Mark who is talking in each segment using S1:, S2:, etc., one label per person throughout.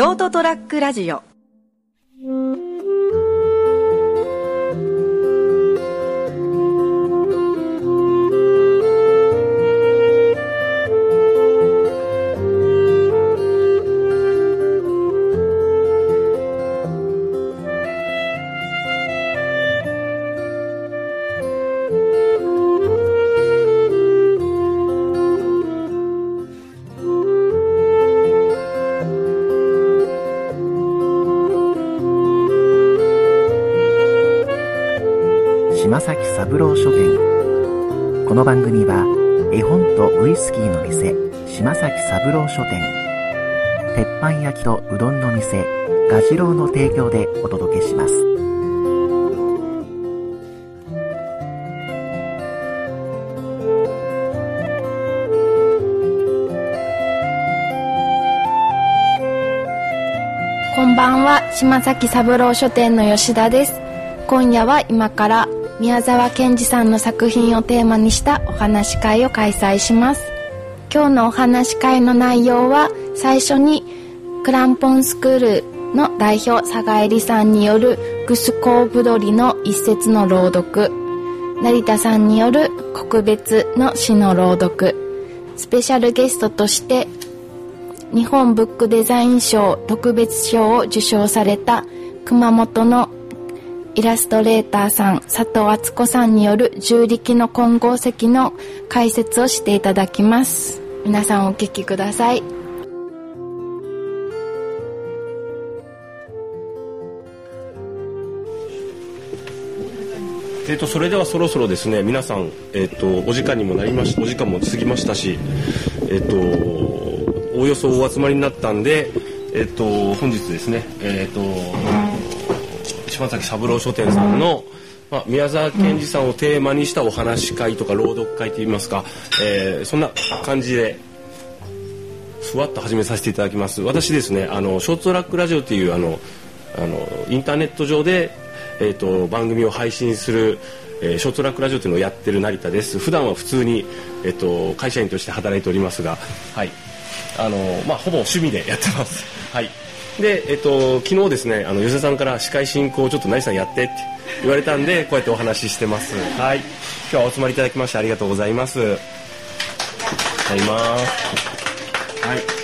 S1: ショートトラックラジオ。
S2: 書店鉄板焼きとうどんの店ガジロウの提供でお届けします
S3: こんばんは、島崎三郎書店の吉田です。今夜は今から宮沢賢治さんの作品をテーマにしたお話し会を開催します。今日のお話し会の内容は最初にクランポンスクールの代表佐賀恵里さんによるグスコーブドリの一節の朗読、成田さんによる告別の詩の朗読、スペシャルゲストとして日本ブックデザイン賞特別賞を受賞された熊本のイラストレーターさん佐藤敦子さんによる重力の混合石の解説をしていただきます。皆さんお聞きください。
S4: えー、とそれではそろそろですね皆さん、えー、とお時間にもなりましお時間も過ぎましたし、えー、とおおよそお集まりになったんで、えー、と本日ですね、えー、と島崎三郎書店さんの、まあ、宮沢賢治さんをテーマにしたお話し会とか朗読会といいますか、えーそんな感じでふわっと始めさせていただきます。私ですねあのショートラックラジオっていうあのあのインターネット上で、えー、と番組を配信する、えーショートトラックラジオというのをやってる成田です。普段は普通に、えー、と会社員として働いておりますがはい。あのまあほぼ趣味でやってます。はい。でえっ、と昨日ですねあの吉田さんから司会進行をちょっと成さんやってって言われたんでこうやってお話ししてますはい今日はお集まりいただきましてありがとうございますありがとうございますはい。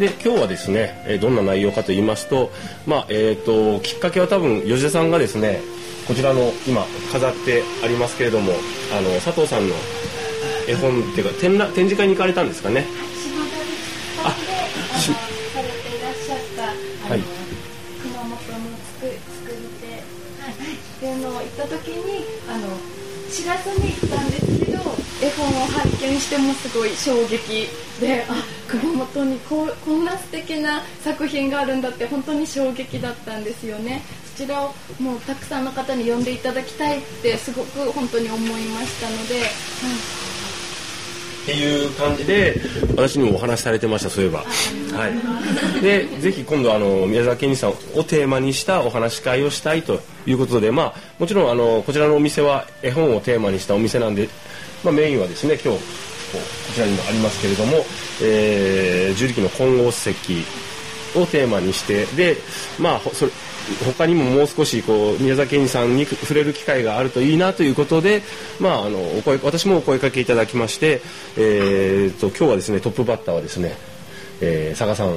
S4: で今日はですね、えどんな内容かと言いますと、まあえっ、ときっかけは多分吉田さんがですね、こちらの今飾ってありますけれども、あの佐藤さんの絵本っていうか展覧展示会に行かれたんですかね。
S3: 知らずに行ったんですけど絵本を発見してもすごい衝撃であ熊本にここんな素敵な作品があるんだって本当に衝撃だったんですよね。そちらをもうたくさんの方に読んでいただきたいってすごく本当に思いましたので、
S4: っていう感じで私にもお話しされてましたそういえば。はい。でぜひ今度あの宮沢賢治さんをテーマにしたお話し会をしたいということでまあもちろんあのこちらのお店は絵本をテーマにしたお店なんで、まあ、メインはですね今日こちらにもありますけれども、えー、重力の混合石をテーマにしてでまあそれ他にももう少しこう宮崎さんに触れる機会があるといいなということで、まあ、あのお声私もお声かけいただきまして、えー、と今日はですねトップバッターはですね、えー佐賀さん。は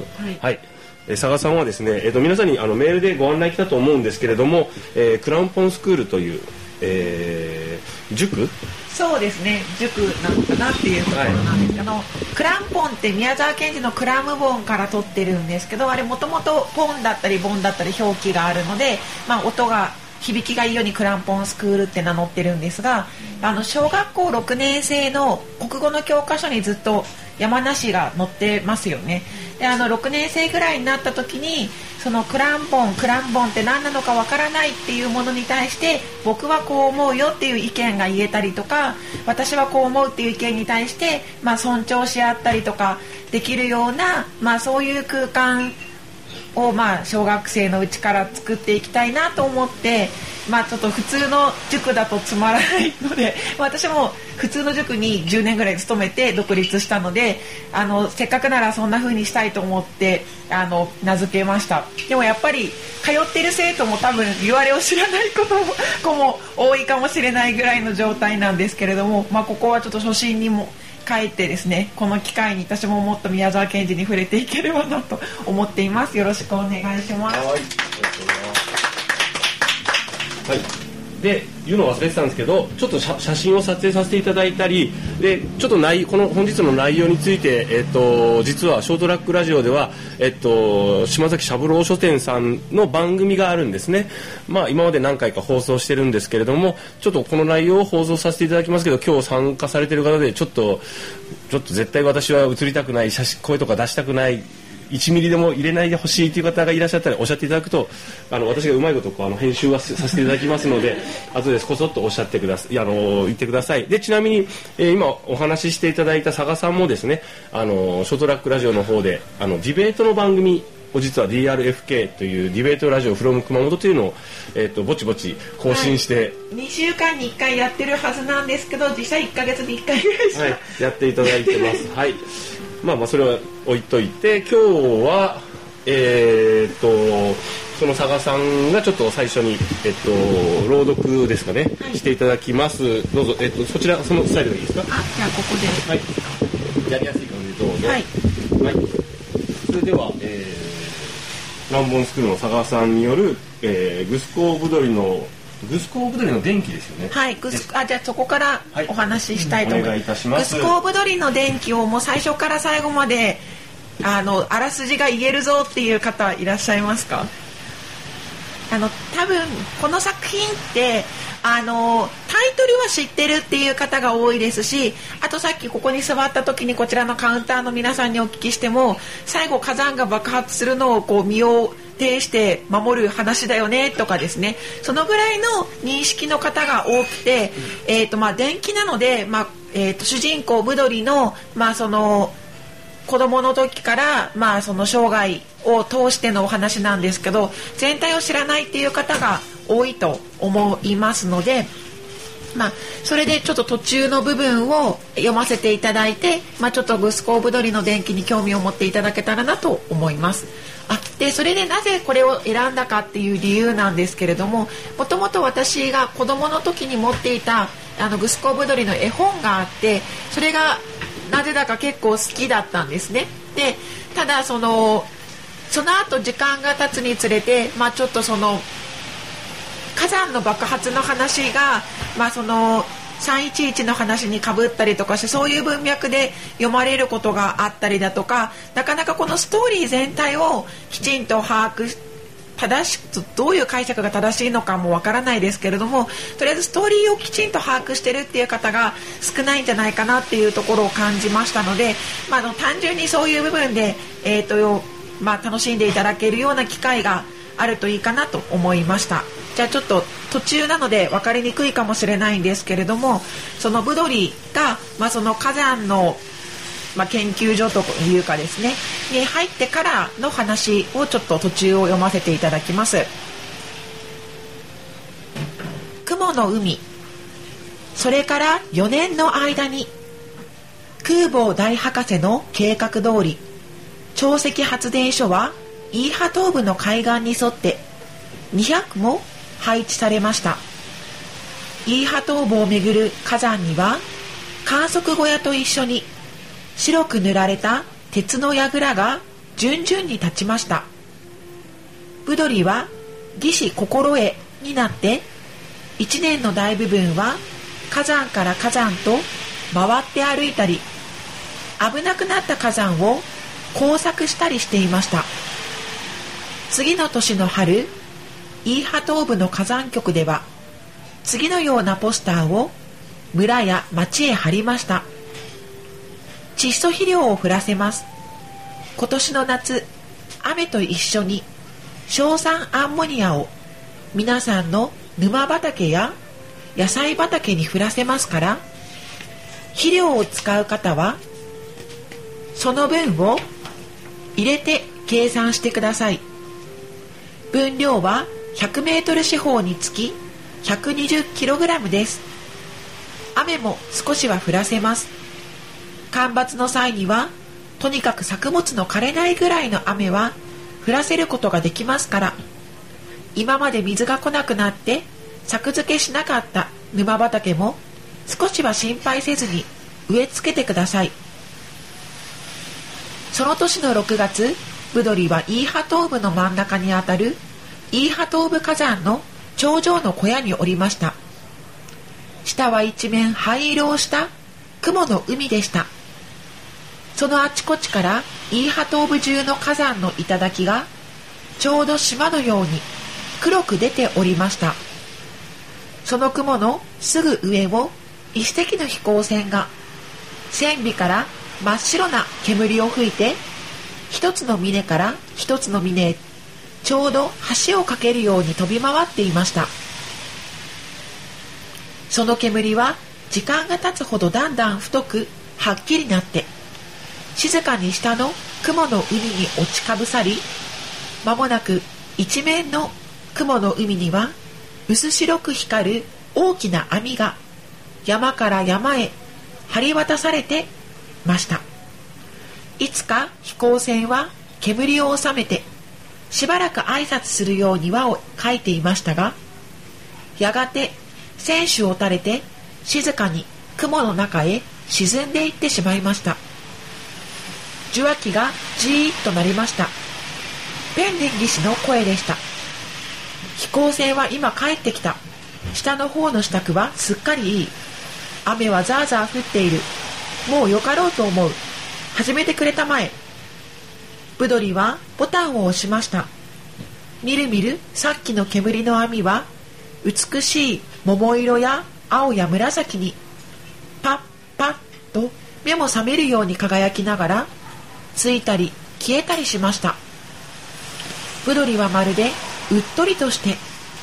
S4: い、えー佐賀さんはですね、えー、と皆さんにあのメールでご案内来たと思うんですけれども、えークラウンポンスクールという、えー塾？
S5: そうですね塾なのかなっていうところなんですけど、クランポンって宮沢賢治のクラムボンから取ってるんですけどあれもともとポンだったりボンだったり表記があるので、まあ、音が響きがいいようにクランポンスクールって名乗ってるんですがあの小学校6年生の国語の教科書にずっと山梨が載ってますよね。であの6年生ぐらいになった時にそのクランボンクランボンって何なのかわからないっていうものに対して僕はこう思うよっていう意見が言えたりとか私はこう思うっていう意見に対して、まあ、尊重し合ったりとかできるような、まあ、そういう空間をまあ小学生のうちから作っていきたいなと思ってまあちょっと普通の塾だとつまらないので 私も普通の塾に10年ぐらい勤めて独立したのであのせっかくならそんな風にしたいと思ってあの名付けました。でもやっぱり通ってる生徒も多分言われを知らないことも子も多いかもしれないぐらいの状態なんですけれども、まあ、ここはちょっと初心にも帰ってですねこの機会に私ももっと宮沢賢治に触れていければなと思っています。よろしくお願いします。
S4: はいで言うの忘れてたんですけどちょっと写真を撮影させていただいたりでちょっと内この本日の内容について、えっと、実はショートラックラジオでは、えっと、島崎三郎書店さんの番組があるんですね、まあ、今まで何回か放送してるんですけれどもちょっとこの内容を放送させていただきますけど今日参加されてる方でちょっとちょっと絶対私は映りたくない写真声とか出したくない1ミリでも入れないでほしいという方がいらっしゃったらおっしゃっていただくとあの私がうまいことこうあの編集はさせていただきますので 後でこそっとおっしゃってください。あの言ってください。でちなみに、えー、今お話ししていただいた佐賀さんもですねあのショートラックラジオの方であのディベートの番組を実は DRFK というディベートラジオ from 熊本というのを、えーと、ぼちぼち更新して、はい、
S5: 2週間に1回やってるはずなんですけど実際1か月に1回ぐらいしか、はい、
S4: やっていただいてます。はいまあまあそれは置いといて今日はえー、っとその佐賀さんがちょっと最初に、えっと、朗読ですかね、はい、していただきます。どうぞ、えっと、そちらそのスタイルでいいですか？
S5: あじゃあここで。
S4: はい。やりやすい感じでどうぞ。はい、はい、それでは、えー、ランボンスクールの佐賀さんによる、えー、グスコーブドリのグスコーブドリの電気ですよね。
S5: はい、グスあじゃあそこからお話ししたいと思います。はい、い
S4: いま
S5: すグスコーブドリの電気をもう最初から最後まであのあらすじが言えるぞっていう方いらっしゃいますか？あの多分この作品ってあのタイトルは知ってるっていう方が多いですしあとさっきここに座った時にこちらのカウンターの皆さんにお聞きしても最後火山が爆発するのをこう見を呈して守る話だよねとかですねそのぐらいの認識の方が多くて、えーとまあ、電気なので、まあえーと、主人公ブドリの,、まあその子供の時から、まあ、その生涯を通してのお話なんですけど全体を知らないっていう方が多いと思いますので。まあ、それでちょっと途中の部分を読ませていただいて、まあ、ちょっとグスコーブドリの電気に興味を持っていただけたらなと思います。あでそれでなぜこれを選んだかっていう理由なんですけれどももともと私が子供の時に持っていたあのグスコーブドリの絵本があってそれがなぜだか結構好きだったんですね。でただそのその後時間が経つにつれて、まあ、ちょっとその火山の爆発の話が、まあ、その311の話にかぶったりとかしてそういう文脈で読まれることがあったりだとかなかなかこのストーリー全体をきちんと把握正しくどういう解釈が正しいのかもわからないですけれどもとりあえずストーリーをきちんと把握してるっていう方が少ないんじゃないかなっていうところを感じましたので、まあ、の単純にそういう部分で、えーとまあ、楽しんでいただけるような機会があるといいかなと思いました。じゃあちょっと途中なので分かりにくいかもしれないんですけれどもそのブドリが、まあ、その火山の、まあ、研究所というかですねに入ってからの話をちょっと途中を読ませていただきます。雲の海。それから4年の間に空母大博士の計画通り潮汐発電所はイーハ東部の海岸に沿って200も配置されました。イーハ東部をめぐる火山には観測小屋と一緒に白く塗られた鉄の櫓が順々に立ちました。ブドリは義士心得になって一年の大部分は火山から火山と回って歩いたり危なくなった火山を工作したりしていました。次の年の春イーハ東部の火山局では次のようなポスターを村や町へ貼りました。窒素肥料を降らせます。今年の夏雨と一緒に硝酸アンモニアを皆さんの沼畑や野菜畑に降らせますから肥料を使う方はその分を入れて計算してください。分量は 100m 四方につき 120kg です。雨も少しは降らせます。干ばつの際にはとにかく作物の枯れないぐらいの雨は降らせることができますから今まで水が来なくなって作付けしなかった沼畑も少しは心配せずに植え付けてください。その年の6月ブドリはイーハ東部の真ん中にあたるイーハ東部火山の頂上の小屋におりました。下は一面灰色をした雲の海でした。そのあちこちからイーハ東部中の火山の頂がちょうど島のように黒く出ておりました。その雲のすぐ上を一隻の飛行船が船尾から真っ白な煙を吹いて一つの峰から一つの峰へちょうど橋を架けるように飛び回っていました。その煙は時間が経つほどだんだん太くはっきりなって静かに下の雲の海に落ちかぶさり間もなく一面の雲の海には薄白く光る大きな網が山から山へ張り渡されてました。いつか飛行船は煙を収めてしばらく挨拶するように輪を書いていましたがやがて船首を垂れて静かに雲の中へ沈んでいってしまいました。受話器がじーっとなりました。ペンデン技師の声でした。飛行船は今帰ってきた。下の方の支度はすっかりいい。雨はザーザー降っている。もうよかろうと思う。始めてくれたまえ。ブドリはボタンを押しました。みるみるさっきの煙の網は美しい桃色や青や紫にパッパッと目も覚めるように輝きながらついたり消えたりしました。ブドリはまるでうっとりとして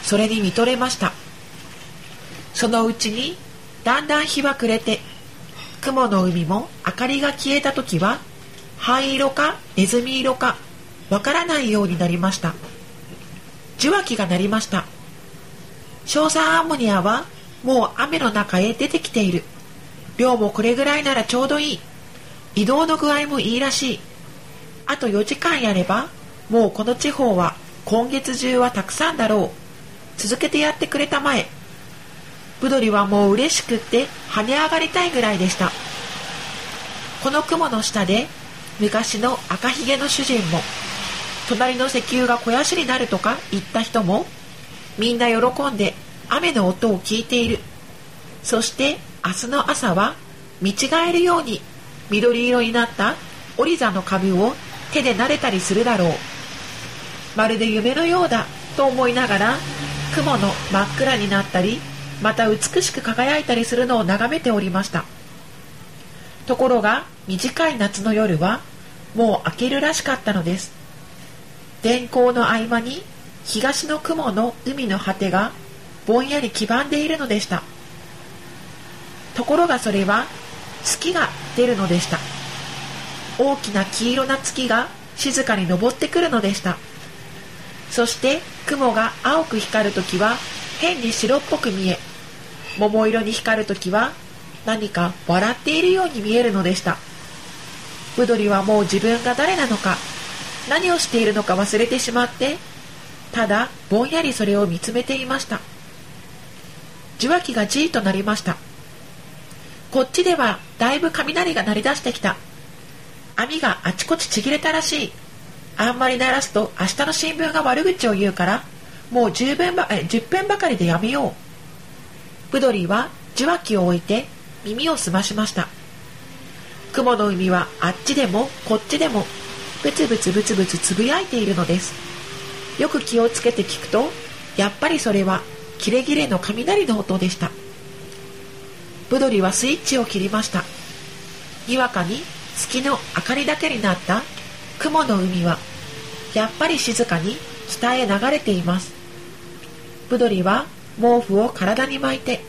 S5: それに見とれました。そのうちにだんだん日は暮れて雲の海も明かりが消えた時は灰色かネズミ色かわからないようになりました。受話器が鳴りました。硝酸アンモニアはもう雨の中へ出てきている。量もこれぐらいならちょうどいい。移動の具合もいいらしい。あと4時間やればもうこの地方は今月中はたくさんだろう。続けてやってくれたまえ。ブドリはもう嬉しくって跳ね上がりたいぐらいでした。この雲の下で昔の赤ひげの主人も隣の石油が肥やしになるとか言った人もみんな喜んで雨の音を聞いている。そして明日の朝は見違えるように緑色になったオリザの株を手で撫でたりするだろう。まるで夢のようだと思いながら雲の真っ暗になったりまた美しく輝いたりするのを眺めておりました。ところが短い夏の夜はもう明けるらしかったのです。天候の合間に東の雲の海の果てがぼんやり黄ばんでいるのでした。ところがそれは月が出るのでした。大きな黄色な月が静かに昇ってくるのでした。そして雲が青く光るときは変に白っぽく見え桃色に光るときは何か笑っているように見えるのでした。ブドリはもう自分が誰なのか。何をしているのか忘れてしまって。ただぼんやりそれを見つめていました。受話器がじーとなりました。こっちではだいぶ雷が鳴り出してきた。網があちこちちぎれたらしい。あんまり鳴らすと明日の新聞が悪口を言うからもう10分ばえ10分ばかりでやめよう。ブドリーは受話器を置いて耳を澄ましました。雲の海はあっちでもこっちでもブツブツブツブツつぶやいているのです。よく気をつけて聞くとやっぱりそれはキレキレの雷の音でした。ブドリはスイッチを切りました。にわかに月の明かりだけになった雲の海はやっぱり静かに北へ流れています。ブドリは毛布を体に巻いて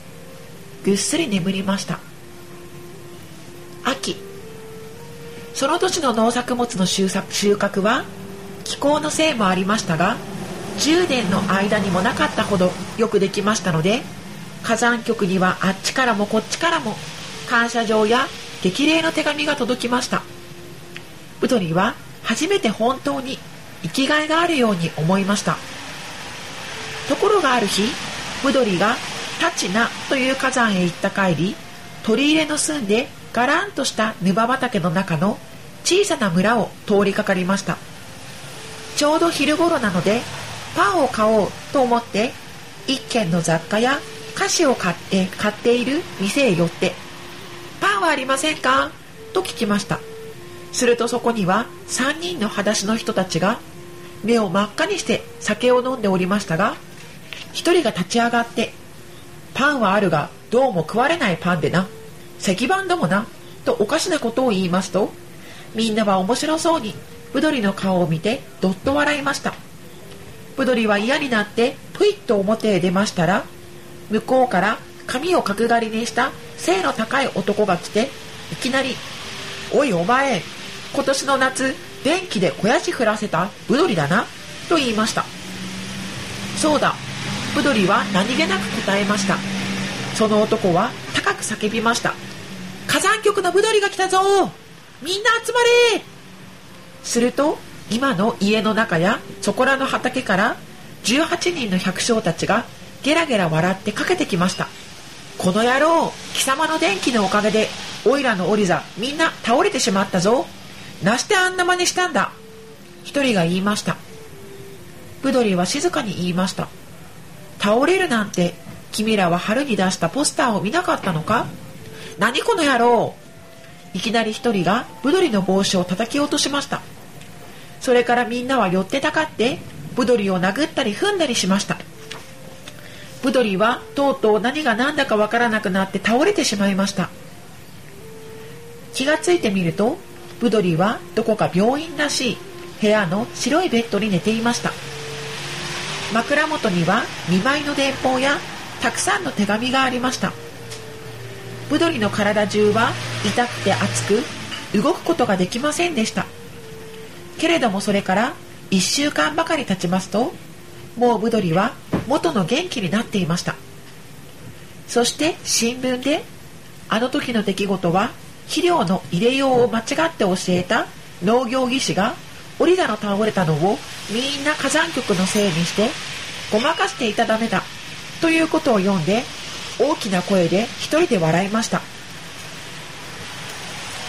S5: ぐっすり眠りました。秋その年の農作物の収穫は気候のせいもありましたが10年の間にもなかったほどよくできましたので火山局にはあっちからもこっちからも感謝状や激励の手紙が届きました。ブドリは初めて本当に生きがいがあるように思いました。ところがある日ブドリがタチナという火山へ行った帰り取り入れの住んでガランとした沼畑の中の小さな村を通りかかりました。ちょうど昼頃なのでパンを買おうと思って一軒の雑貨や菓子を買って買っている店へ寄って「パンはありませんか?」と聞きました。するとそこには3人の裸足の人たちが目を真っ赤にして酒を飲んでおりましたが一人が立ち上がって「パンはあるがどうも食われないパンでな。石板どもな」とおかしなことを言いますとみんなは面白そうにブドリの顔を見てどっと笑いました。ブドリは嫌になってぷいっと表へ出ましたら向こうから髪を角刈りにした背の高い男が来ていきなり「おいお前今年の夏電気で肥やし降らせたブドリだな」と言いました。そうだブドリは何気なく答えました。その男は高く叫びました。火山局のブドリが来たぞ！みんな集まれ。すると今の家の中やそこらの畑から18人の百姓たちがゲラゲラ笑ってかけてきました。この野郎貴様の電気のおかげでオイラのオリザみんな倒れてしまったぞ。なしてあんな真似したんだ。一人が言いました。ブドリは静かに言いました。倒れるなんて君らは春に出したポスターを見なかったのか？何この野郎。いきなり一人がブドリの帽子を叩き落としました。それからみんなは寄ってたかってブドリを殴ったり踏んだりしました。ブドリはとうとう何が何だかわからなくなって倒れてしまいました。気がついてみるとブドリはどこか病院らしい部屋の白いベッドに寝ていました。枕元には2枚の電報やたくさんの手紙がありました。ブドリの体中は痛くて熱く動くことができませんでした。けれどもそれから1週間ばかり経ちますともうブドリは元の元気になっていました。そして新聞であの時の出来事は肥料の入れようを間違って教えた農業技師がオリダの倒れたのをみんな火山局のせいにしてごまかしていたためだということを読んで大きな声で一人で笑いました。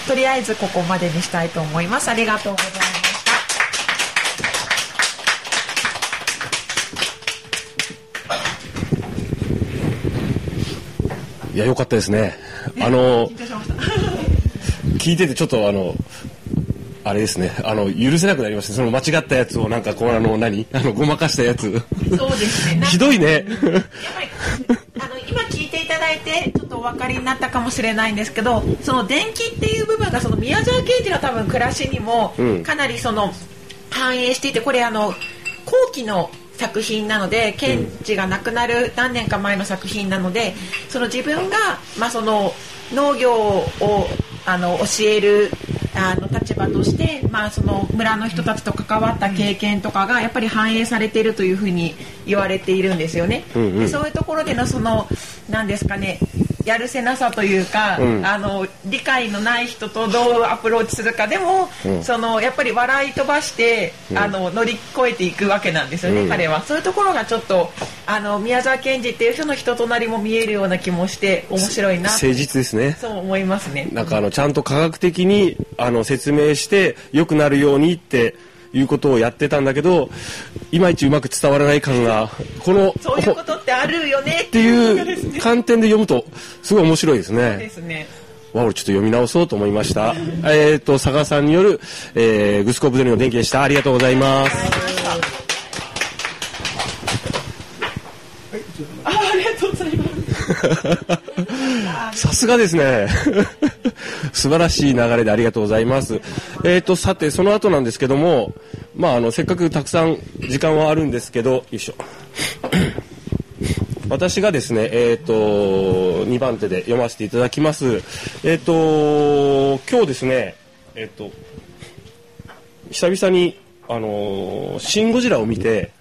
S5: とりあえずここまでにしたいと思います。ありがとうございました。
S4: いや良かったですね。あの聞いててちょっとあのあれですね。あの許せなくなりましたその間違ったやつをなんかこうあの何？あのごまかしたやつ。
S5: そうですね。
S4: ひどいね。
S5: やっぱりあの今聞いていただいてちょっとお分かりになったかもしれないんですけどその電気っていう部分がその宮沢賢治の多分暮らしにも
S4: うん
S5: かなりその反映していてこれあの後期の作品なので賢治が亡くなる何年か前の作品なのでその自分が、まあ、その農業をあの教えるあの立場として、まあ、その村の人たちと関わった経験とかがやっぱり反映されているというふうに言われているんですよね。
S4: うんうん
S5: でそういうところでのその何ですかねやるせなさというか、
S4: うん。
S5: あの理解のない人とどうアプローチするかでも、
S4: うん。
S5: そのやっぱり笑い飛ばして、あの乗り越えていくわけなんですよね、
S4: うん。
S5: 彼は。そういうところがちょっとあの宮沢賢治っていう人の人となりも見えるような気もして面白いな
S4: 誠実ですね。
S5: そう思いますね。
S4: なんかあのちゃんと科学的にあの説明して良くなるようにっていうことをやってたんだけどいまいちうまく伝わらない感がこの
S5: そういうことってあるよねっ
S4: っていう観点で読むとすごい面白いです
S5: で
S4: ね。
S5: すね
S4: わ俺ちょっと読み直そうと思いました。えっ、と佐賀さんによる、えー、グスコブドリの電気でした。ありがとうございます。
S5: あありがとうございます
S4: さすがですね。素晴らしい流れでありがとうございます。えっ、と、さて、その後なんですけども、まあ、あの、せっかくたくさん時間はあるんですけど、よいしょ。私がですね、えっ、と、2番手で読ませていただきます。えっ、と、今日ですね、えっ、と、久々に、あのシン・ゴジラを見て、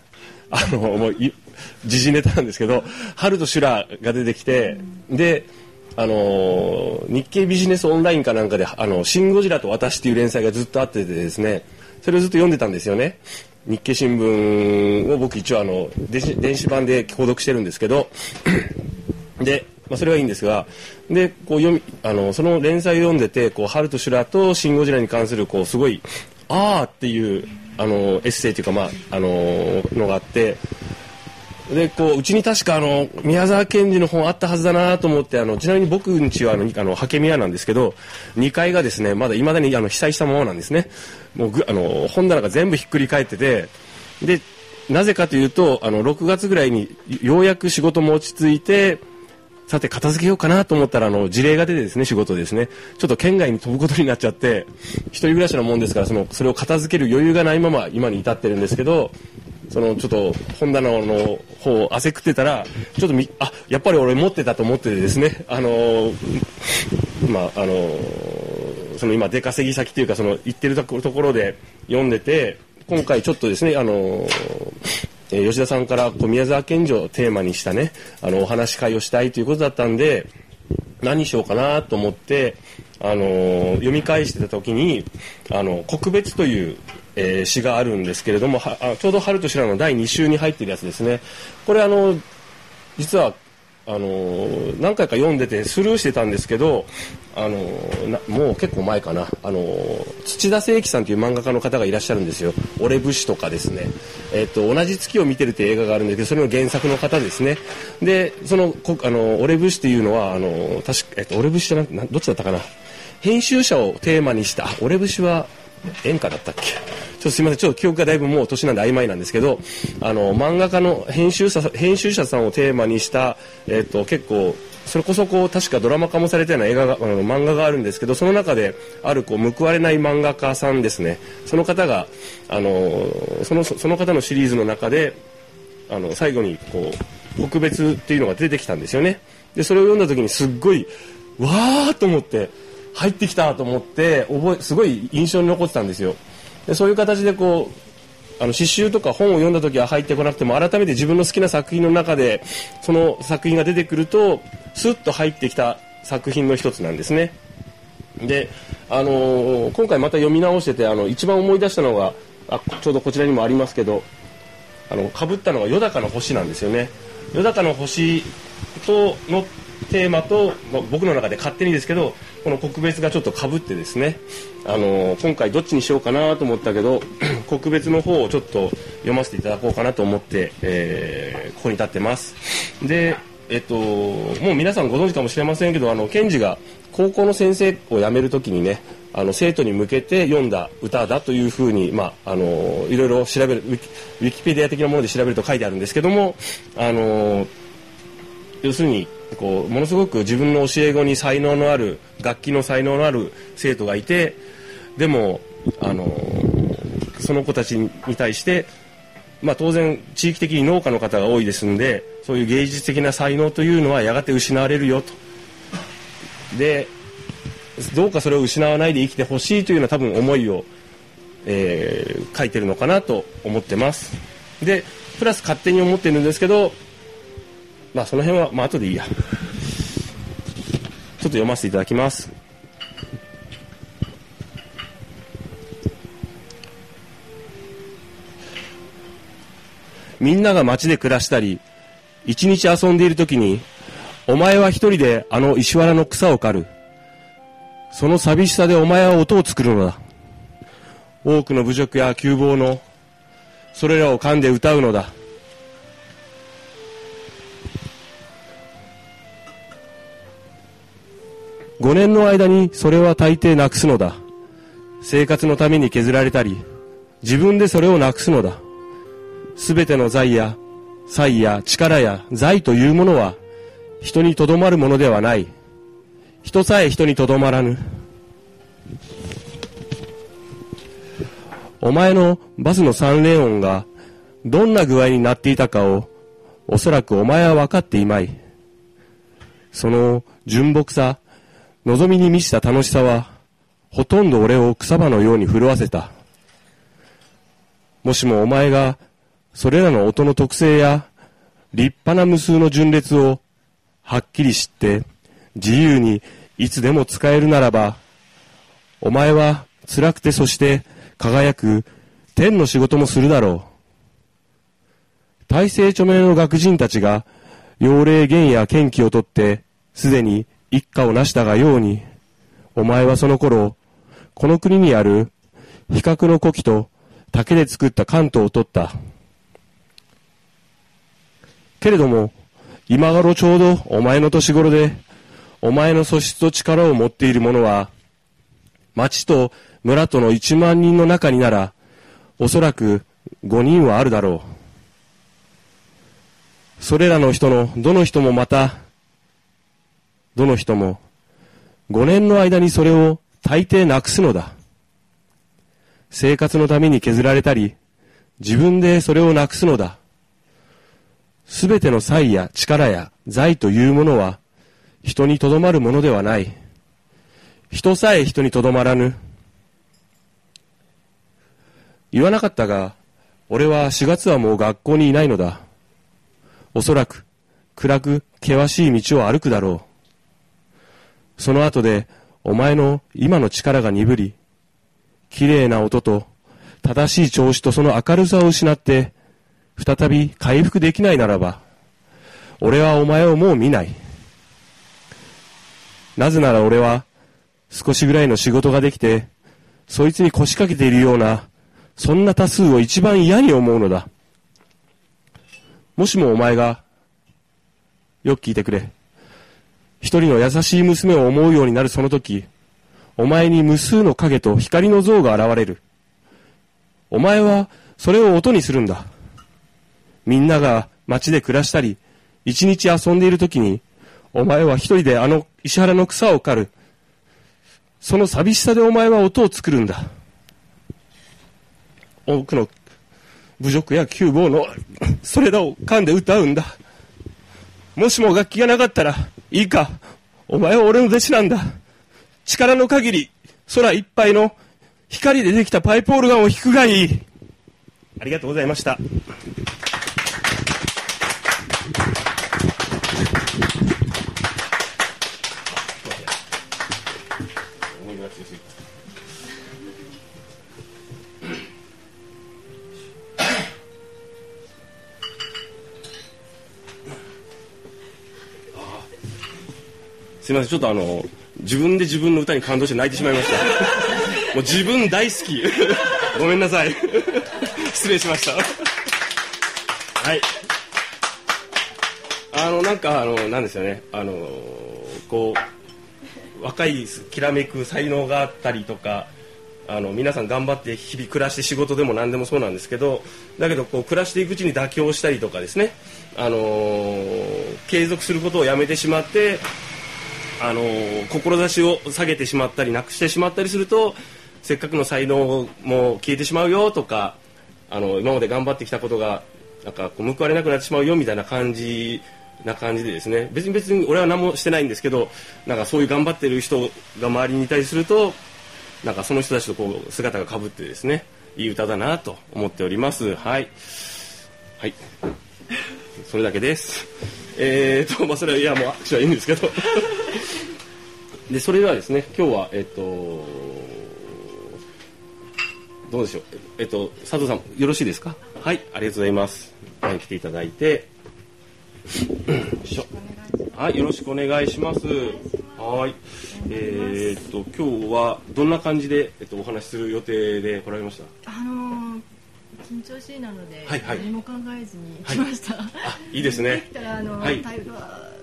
S4: あの、もう、時事ネタなんですけど、ハルト・シュラーが出てきて、で、あの日経ビジネスオンラインかなんかで、あの、シン・ゴジラと私っていう連載がずっとあっててですね、それをずっと読んでたんですよね。日経新聞を僕一応あの、電子電子版で購読してるんですけど、で、まあ、それはいいんですが、で、こう読み、あの、その連載を読んでて、こう、ハルト・シュラとシン・ゴジラに関する、こう、すごい、あーっていう、あの、エッセイというか、まあ、あの、のがあって、で、こう、うちに確かあの、宮沢賢治の本あったはずだなと思って、あの、ちなみに僕んちはあの、あの、ハケミヤなんですけど、2階がですね、まだ未だにあの、被災したままなんですね。もう、あの、本棚が全部ひっくり返ってて、で、なぜかというと、あの、6月ぐらいにようやく仕事も落ち着いて、さて片付けようかなと思ったらあの事例が出てですね仕事ですねちょっと県外に飛ぶことになっちゃって一人暮らしなもんですからそのそれを片付ける余裕がないまま今に至ってるんですけどそのちょっと本棚の方を汗くってたらちょっとみあやっぱり俺持ってたと思っててですね。あのー、まああのー、その今出稼ぎ先というかその行ってるところで読んでて今回ちょっとですねあのーえ吉田さんからこう宮沢賢治をテーマにしたねあのお話し会をしたいということだったんで何しようかなと思って、あの読み返してた時に「あの告別」という、えー、詩があるんですけれどもちょうど「春と修羅」の第2週に入ってるやつですね。これあの実はあの何回か読んでてスルーしてたんですけど、あのもう結構前かな、あの土田聖樹さんという漫画家の方がいらっしゃるんですよ「俺武士」とかですね、えっと「同じ月を見てる」っていう映画があるんですけどそれの原作の方ですね。でその「あの俺武士」っていうのはあの確か、えっと、俺武士じゃなくどっちだったかな。編集者をテーマにした「俺武士」は演歌だったっけ？ちょっとすみません、ちょっと記憶がだいぶもう年なんで曖昧なんですけど、あの、漫画家の編集者、編集者さんをテーマにした、えっ、と、結構、それこそこう、確かドラマ化もされたような映画が、あの、漫画があるんですけど、その中で、あるこう、報われない漫画家さんですね。その方が、あの、その、その方のシリーズの中で、あの、最後に、こう、特別っていうのが出てきたんですよね。で、それを読んだ時にすっごい、わーと思って、入ってきたと思って、覚え、すごい印象に残ってたんですよ。でそういう形でこうあの詩集とか本を読んだ時は入ってこなくても改めて自分の好きな作品の中でその作品が出てくるとスッと入ってきた作品の一つなんですね。で、あのー、今回また読み直しててあの一番思い出したのがあちょうどこちらにもありますけどあの被ったのが「よだかの星」なんですよね。よだかの星とのテーマと、まあ、僕の中で勝手にですけどこの告別がちょっとかぶってですね、あの、今回どっちにしようかなと思ったけど 告別の方をちょっと読ませていただこうかなと思って、えー、ここに立ってます。でえっともう皆さんご存知かもしれませんけどあの検事が高校の先生を辞める時にねあの生徒に向けて読んだ歌だというふうに、まあ、あのいろいろ調べるウィキペディア的なもので調べると書いてあるんですけどもあの要するにこうものすごく自分の教え子に才能のある楽器の才能のある生徒がいてでもあのその子たちに対して、まあ、当然地域的に農家の方が多いですんでそういう芸術的な才能というのはやがて失われるよと。でどうかそれを失わないで生きてほしいというような多分思いを、えー、書いてるのかなと思ってます。でプラス勝手に思ってるんですけどまあその辺はまあ後でいいや。ちょっと読ませていただきます。みんなが街で暮らしたり一日遊んでいる時にお前は一人であの石原の草を刈る。その寂しさでお前は音を作るのだ。多くの侮辱や窮乏のそれらを噛んで歌うのだ。5年の間にそれは大抵なくすのだ。生活のために削られたり、自分でそれをなくすのだ。すべての財や、才や力や財というものは、人にとどまるものではない。人さえ人にとどまらぬ。お前のバスの三連音がどんな具合になっていたかをおそらくお前は分かっていまい。その純朴さ、望みに満ちた楽しさは、ほとんど俺を草葉のように震わせた。もしもお前がそれらの音の特性や立派な無数の順列をはっきり知って自由にいつでも使えるならば、お前は辛くてそして輝く天の仕事もするだろう。大政著名の学人たちが、幼霊言や剣気をとって、すでに一家を成したがように、お前はその頃、この国にある比較の古希と竹で作った関東を取った。けれども、今頃ちょうどお前の年頃で、お前の素質と力を持っている者は、町と村との一万人の中になら、おそらく五人はあるだろう。それらの人のどの人もまた、どの人も、五年の間にそれを大抵なくすのだ。生活のために削られたり、自分でそれをなくすのだ。すべての才や力や財というものは、人にとどまるものではない。人さえ人にとどまらぬ。言わなかったが、俺は4月はもう学校にいないのだ。おそらく、暗く険しい道を歩くだろう。その後で、お前の今の力が鈍り、綺麗な音と、正しい調子とその明るさを失って、再び回復できないならば、俺はお前をもう見ない。なぜなら俺は、少しぐらいの仕事ができて、そいつに腰掛けているような、そんな多数を一番嫌に思うのだ。もしもお前が、よく聞いてくれ。一人の優しい娘を思うようになるその時、お前に無数の影と光の像が現れる。お前はそれを音にするんだ。みんなが街で暮らしたり、一日遊んでいる時に、お前は一人であの石原の草を刈る。その寂しさでお前は音を作るんだ。多くの侮辱や旧坊のそれらを噛んで歌うんだ。もしも楽器がなかったら、いいか、お前は俺の弟子なんだ。力の限り、空いっぱいの光でできたパイプオルガンを弾くがいい。ありがとうございました。すみません、ちょっとあの、自分で自分の歌に感動して泣いてしまいました。もう自分大好き。ごめんなさい。失礼しました。はい。あの、なんか、あの、なんですよね。あの、こう、若いきらめく才能があったりとか、あの皆さん頑張って日々暮らして仕事でも何でもそうなんですけどだけどこう暮らしていくうちに妥協したりとかですね、あのー、継続することをやめてしまってあの志を下げてしまったりなくしてしまったりするとせっかくの才能も消えてしまうよとかあの今まで頑張ってきたことがなんかこう報われなくなってしまうよみたいな感じな感じでですね。別に別に俺は何もしてないんですけどなんかそういう頑張ってる人が周りにいたりするとなんかその人たちとこう姿がかぶってですねいい歌だなと思っております。はい。はい。それだけです。えーとまあそれはいやもう握手はいいんですけど。でそれではですね今日はえっとどうでしょう。えっと佐藤さんよろしいですか？はいありがとうございます。前来ていただいて。はいよろしくお願いします。はい。えー、っと今日はどんな感じで、えっと、お話しする予定で来られました？
S1: あのー緊張しいなので、はいはい、何も考えずに来ました。はい、
S4: あ、いいですね。で
S1: きたらあの、はい、対話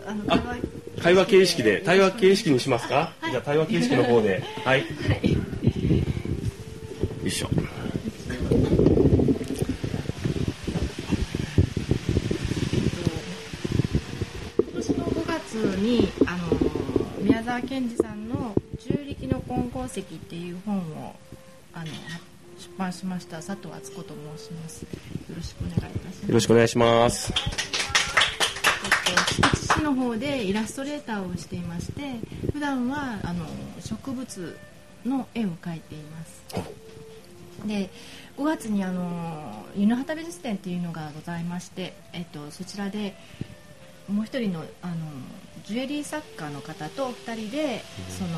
S1: あの
S4: 会話会話形式で対話形式にしますか？はい、じゃあ対話形式の方で、はい。よいしょ。今
S1: 年の5月にあの宮沢賢治さんの「中力の金鉱石」っていう本をあの出版しました。佐藤敦子と申します。よろしくお願いいたします。
S4: よろしくお願いします。
S1: えっと、市の方でイラストレーターをしていまして普段はあの植物の絵を描いています。で5月にあの湯の畑美術展っていうのがございまして、えっと、そちらでもう一人のあのジュエリー作家の方と二人で、その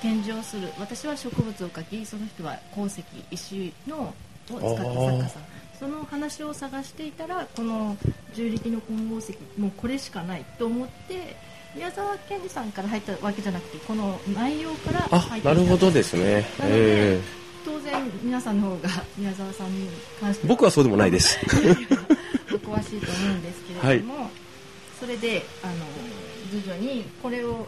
S1: 展示をする。私は植物を描きその人は鉱石石のを使った作家さん。その話を探していたらこの重力の混合石もうこれしかないと思って宮沢賢治さんから入ったわけじゃなくてこの内容から
S4: あ
S1: 入ってきた。
S4: なるほどですね。え
S1: 当然皆さんの方が宮沢さんに関して
S4: ー僕はそうでもないです。
S1: お詳しいと思うんですけれども、それであの徐々にこれを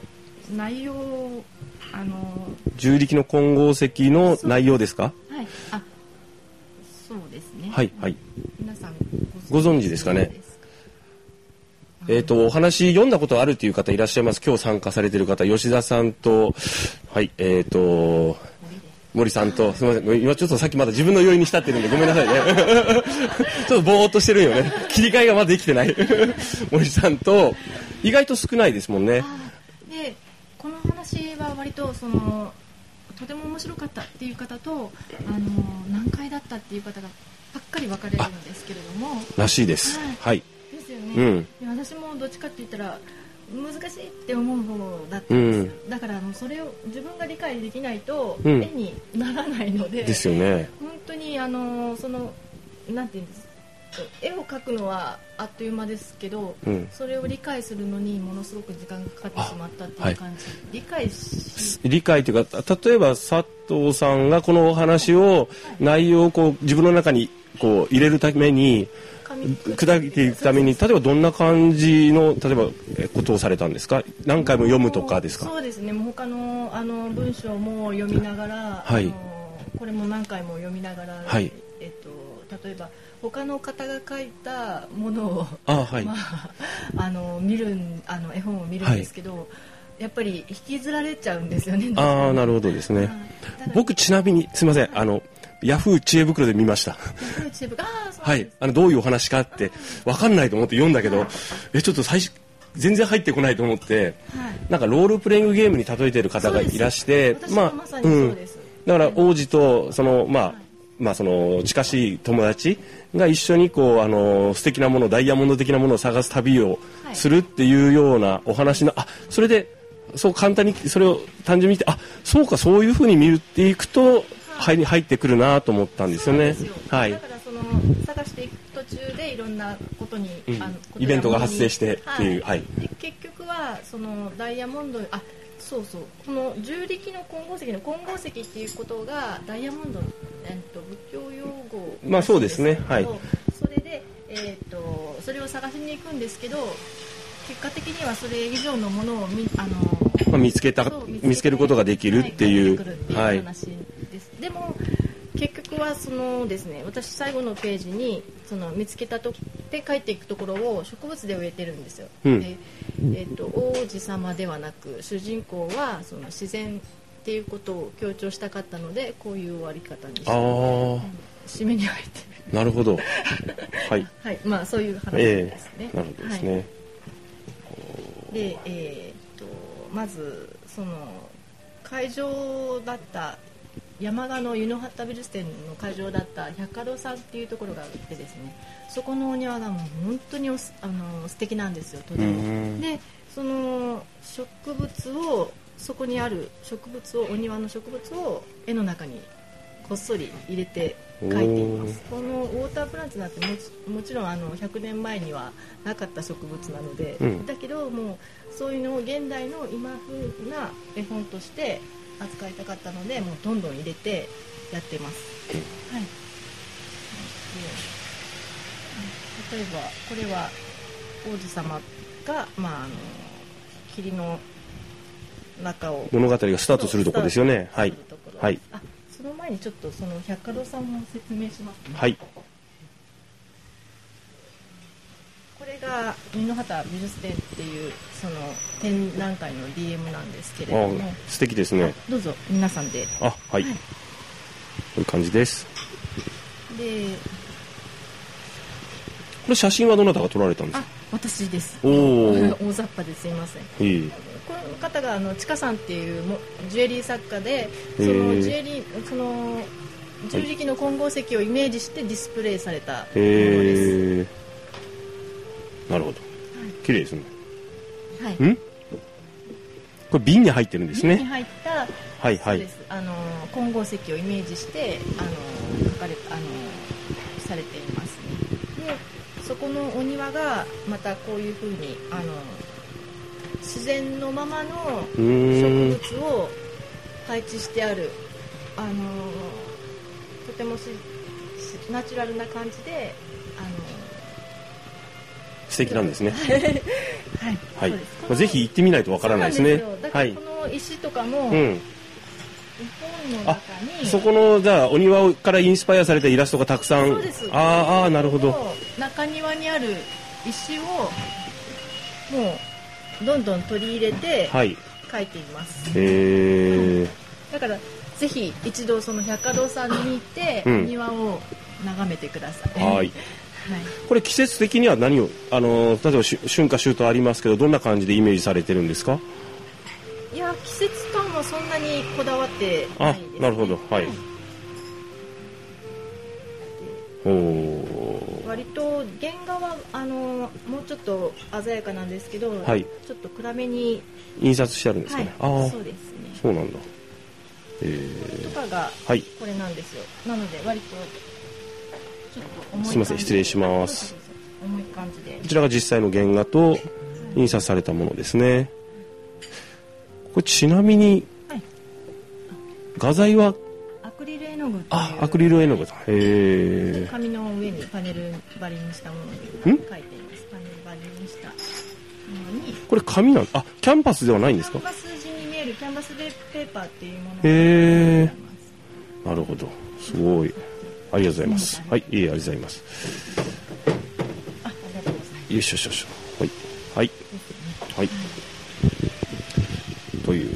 S1: 内容をあの
S4: 重力の混合石の内容ですか？
S1: はい。あそうですね。
S4: はいはい。
S1: 皆さん
S4: ご存知ですか？ね？えっ、とお話読んだことあるという方いらっしゃいます。今日参加されている方吉田さんとはいえっ、と森さんとすみません。今ちょっとさっきまだ自分の要因に浸ってるんでごめんなさいね。ちょっとぼーっとしてるんよね。切り替えがまだできてない。森さんと意外と少ないですもんね。
S1: あでこの話は割とそのとても面白かったっていう方とあの難解だったっていう方がばっかり分かれるんですけれども。
S4: らしいです。はい。
S1: ですよね、
S4: うん。
S1: 私もどっちかって言ったら難しいって思う方だったんですよ、だからあのそれを自分が理解できないと絵
S4: うん。
S1: にならないので、
S4: ですよね。
S1: 本当にあのそのなんていうんです絵を描くのはあっという間ですけど、
S4: うん。
S1: それを理解するのにものすごく時間がかかってしまったっていう感じ、理解し
S4: 理解というか例えば佐藤さんがこのお話を内容をこう自分の中にこう入れるために砕いていくために例えばどんな感じの例えばえことをされたんですか？何回も読むとかですか？
S1: そうですね。もう他のあの文章も読みながら、
S4: はい。
S1: これも何回も読みながら、
S4: はい。
S1: えっと、例えば他の方が書いたものを
S4: あはい、
S1: まあ、あの見るんあの絵本を見るんですけど、やっぱり引きずられちゃうんですよね。
S4: ああなる
S1: ほ
S4: ほどですね。
S1: ど
S4: 僕ちなみにすみませんあのヤフー知恵袋で見ました。はい。あのどういうお話かって分かんないと思って読んだけどえちょっと最初全然入ってこないと思って
S1: はい。
S4: なんかロールプレイングゲームに例えてる方がいらして
S1: まさにそうです。
S4: だから王子とそのまあまあその近しい友達が一緒にこうあの素敵なものダイヤモンド的なものを探す旅をするっていうようなお話のあそれでそう簡単にそれを単純に見てあそうかそういうふうに見ていくと入り入ってくるなと思ったんですよね。はい。
S1: だからその探していく途中でいろんなことに、
S4: うん。
S1: あの
S4: イベントが発生してっていうはい。
S1: で結局はそのダイヤモンドあそうそう。この重力の混合石の混合石っていうことがダイヤモンドの、えっと、仏教
S4: まあそうですね。はい。
S1: それで、えっとそれを探しに行くんですけど結果的にはそれ以上のものを見あの
S4: まあ、見つけた見つけることができるっていう。
S1: はい話です、でも結局はそのですね私最後のページにその見つけたとで帰っていくところを植物で植えてるんですよ、
S4: うん。
S1: でえっと王子様ではなく主人公はその自然っていうことを強調したかったのでこういう終わり方にして。
S4: ああ
S1: 締めに入ってる。
S4: なるほど。はい。
S1: はい。まあそういう話
S4: え
S1: ですね、
S4: えなるほどですね、
S1: はい。で、えーっとまずその会場だった山鹿の湯の畑美術展の会場だった百花堂さんっていうところがあってですね。そこのお庭がもう本当におすあの素敵なんですよとても。
S4: うん。
S1: でその植物をそこにある植物をお庭の植物を絵の中にこっそり入れて描いています。このウォータープランツなんてもちもちろんあの100年前にはなかった植物なので、
S4: うん。
S1: だけどもうそういうのを現代の今風な絵本として扱いたかったのでもうどんどん入れてやってます、はい。で例えばこれは王子様が、まあ、あの霧の中を。
S4: 物語がスタートするところですよね。はい。はい。
S1: あその前にちょっとその百花堂さんも説明しますね。
S4: はい。
S1: これが美濃畑美術展っていうその展覧会の DM なんですけれども。
S4: あ素敵ですね。
S1: あどうぞ皆さんで。
S4: あはい、こういう感じです。
S1: で
S4: これ写真はどなたが撮られたんです
S1: あ
S4: か
S1: 私です。
S4: おー。
S1: 大雑把ですいません。
S4: いい。
S1: この方があのちかさんっていうもジュエリー作家でそ
S4: へ
S1: の
S4: ー
S1: ジュエリーその十字キの混合石をイメージしてディスプレイされたものです、
S4: なるほど。綺麗ですね。
S1: はい。
S4: ん？これ瓶に入ってるんです
S1: 瓶に
S4: ね
S1: 入った
S4: はいはい。
S1: あの混合石をイメージしてあの書かれあのされていますね。でそこのお庭がまたこういうふうにあの自然のままの植物を配置してあるあのとてもナチュラルな感じであ
S4: 素敵なんですね。
S1: のはい、
S4: はい。まあぜひ行ってみないとわからないですね。
S1: すか
S4: はい。
S1: らこの石とかも、
S4: うん。そこのじゃあお庭からインスパイアされたイラストがたくさん。あーあーなるほど。
S1: 中庭にある石をもうどんどん取り入れて
S4: はい。
S1: ています、
S4: へえ
S1: だからぜひ一度その百貨堂さんに行って、
S4: うん。
S1: 庭を眺めてください。
S4: はい。
S1: はい。
S4: これ季節的には何をあの例えばし春夏秋冬ありますけどどんな感じでイメージされてるんですか？
S1: いや季節感もそんなにこだわってな
S4: あ
S1: いです、ね、
S4: なるほど。はい。おお
S1: 割と原画はあのもうちょっと鮮やかなんですけど、
S4: はい。
S1: ちょっと暗めに。
S4: 印刷してあるんですかね、
S1: はい。
S4: ああ
S1: そうですね。
S4: そうなんだ。え
S1: とかが
S4: ー、はい。
S1: これなんですよ。なので割とちょっと重い
S4: すいません失礼します。
S1: 重い感じで。
S4: こちらが実際の原画と印刷されたものですね。これちなみに
S1: はい。
S4: 画材は
S1: の具
S4: あアクリル絵の具だ。へえ
S1: 紙の上にパネル張りにしたものに書いています。パネル張りにしたものに。
S4: これ紙なん？あキャンパスではないんですか？
S1: キャンバス地に見えるキャンバスペーパーっていうものが
S4: へー。
S1: ございます。
S4: なるほど。すごい。ありがとうございます。はいいえありがとうございます。
S1: あありがとうございます。
S4: よいしょよいしょよい。しょはいはい。はい。という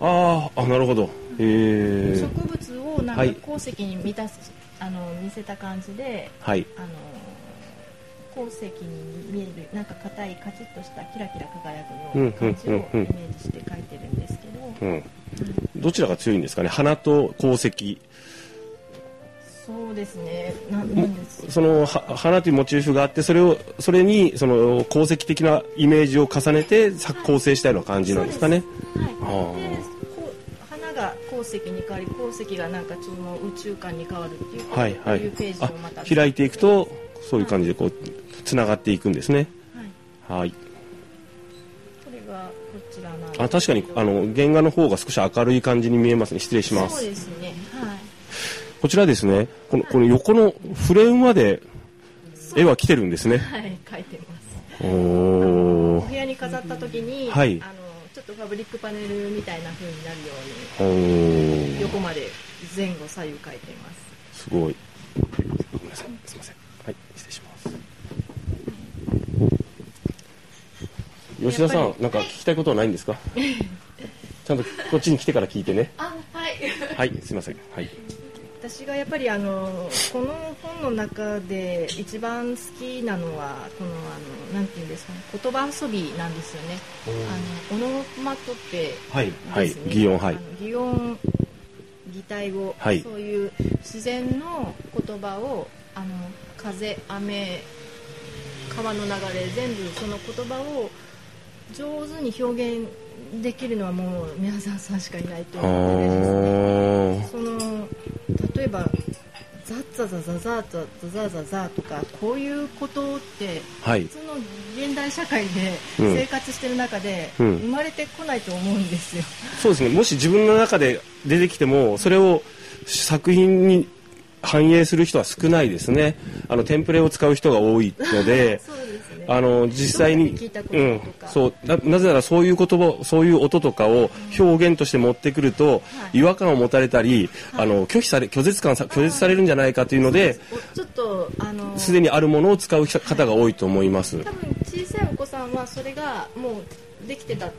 S4: あーあなるほど。
S1: 植物をなん
S4: はい。
S1: か鉱石に満たす、あの見せた感じで
S4: はい。
S1: あの鉱石に見えるなんか硬いカチッとしたキラキラ輝くような感じをイメージして描いてるんですけど、
S4: うん。どちらが強いんですかね？花と鉱石
S1: そうですね。
S4: そのは花というモチーフがあってそれをそれにその鉱石的なイメージを重ねてさ構成したような感じなんですかね。
S1: はい、
S4: あー。
S1: でこう花が鉱石に変わり鉱石がなんかその宇宙観に変わるっていう
S4: はいはい。
S1: いうページをまた
S4: あ開いていくとそういう感じでこうつながっていくんですね。
S1: はい、
S4: はい。あ確かにあの原画の方が少し明るい感じに見えますね。失礼しま
S1: そう
S4: す
S1: ですね。はい
S4: こちらですねこのこの横のフレームまで絵は来てるんですね。
S1: はい描いてます。
S4: お
S1: お
S4: ー
S1: 部屋に飾った時に、
S4: はい。
S1: あのちょっとファブリックパネルみたいな風になるよ
S4: お
S1: うに
S4: ー
S1: 横まで前後左右描いています。
S4: すごい。ごめんなさいすいません。はい失礼します。吉田さんなんか聞きたいことはないんですか？ちゃんとこっちに来てから聞いてね。
S1: あはい。
S4: はいすいません。はい
S1: 私がやっぱりあのこの本の中で一番好きなのはこのあのなんていうんですかね言葉遊びなんですよね。あのオノマトペ
S4: はいはい
S1: ですね。
S4: 擬音はい
S1: 擬音擬態語、
S4: はい
S1: そういう自然の言葉をあの風雨川の流れ全部その言葉を上手に表現できるのはもう宮沢さんしかいないと
S4: あ
S1: 思うんですね。
S4: ー。
S1: その例えばザッザザザザザザザザザとかこういうことって
S4: はい。
S1: 普通の現代社会で
S4: うん。
S1: 生活してる中で
S4: うん。
S1: 生まれてこないと思うんですよ。
S4: そうですね。もし自分の中で出てきてもそれを作品に反映する人は少ないですね。あのテンプレを使う人が多いので。
S1: そうです。ね。
S4: あの実際にうんそうななぜならそういう言葉そういう音とかを表現として持ってくると、
S1: はい。
S4: 違和感を持たれたり、あの拒否され拒絶感さ拒絶されるんじゃないかというので
S1: おちょっとあの
S4: すでにあるものを使う方が多いと思います。
S1: 多分小さいお子さんはそれがもうできてたん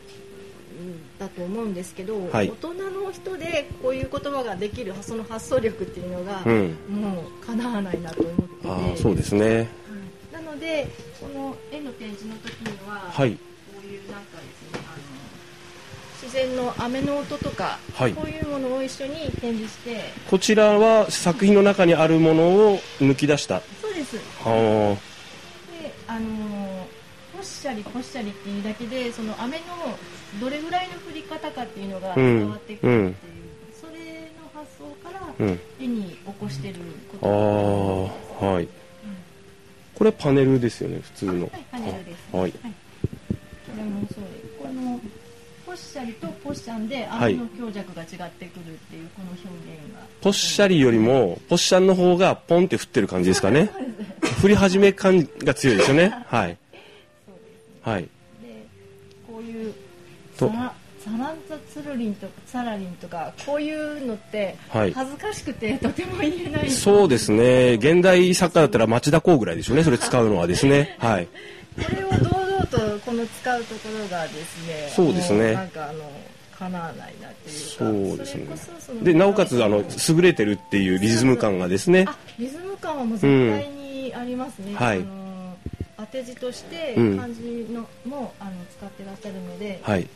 S1: だと思うんですけど、
S4: はい。
S1: 大人の人でこういう言葉ができるその発想力っていうのが、
S4: うん。
S1: もうかなわないなと思ってて。
S4: あーそうですね。
S1: のでこの絵の展示の時には、
S4: はい。
S1: こういうなんかですねあの自然の雨の音とか、
S4: はい。
S1: こういうものを一緒に展示して
S4: こちらは作品の中にあるものを抜き出した。
S1: そうです。
S4: は
S1: であのーポッシャリポッシャリっていうだけでその雨のどれぐらいの降り方かっていうのが
S4: うん。
S1: 伝わってくるっていう、それの発想から絵に起こしてるこ
S4: あ
S1: と
S4: あはいこれパネルですよね普通の。
S1: はいパネルです。
S4: あはい。
S1: これもそうでこのポッシャリとポッシャンで
S4: はい。
S1: 雨の強弱が違ってくるっていうこの表現が、
S4: ポッシャリよりもポッシャンの方がポンって降ってる感じですかね。降り始め感が強いですよね。はい。
S1: そうですね。
S4: はい。
S1: でこういう
S4: と
S1: サランザツルリンとかサラリンとかこういうのって
S4: はい。
S1: 恥ずかしくてとても言えない。
S4: そうですね。現代作家だったら町田公ぐらいでしょうね。それ使うのはですね。はい。
S1: これを堂々とこの使うところがですね
S4: そうですね。
S1: もなんかあの叶わないなっていうか
S4: そうですね。でなおかつあの優れてるっていうリズム感がですね。
S1: あリズム感はもう絶対にありますね、
S4: ん。はい。
S1: 当て字として
S4: うん。
S1: 漢字のもあの使ってらっしゃるので、
S4: はい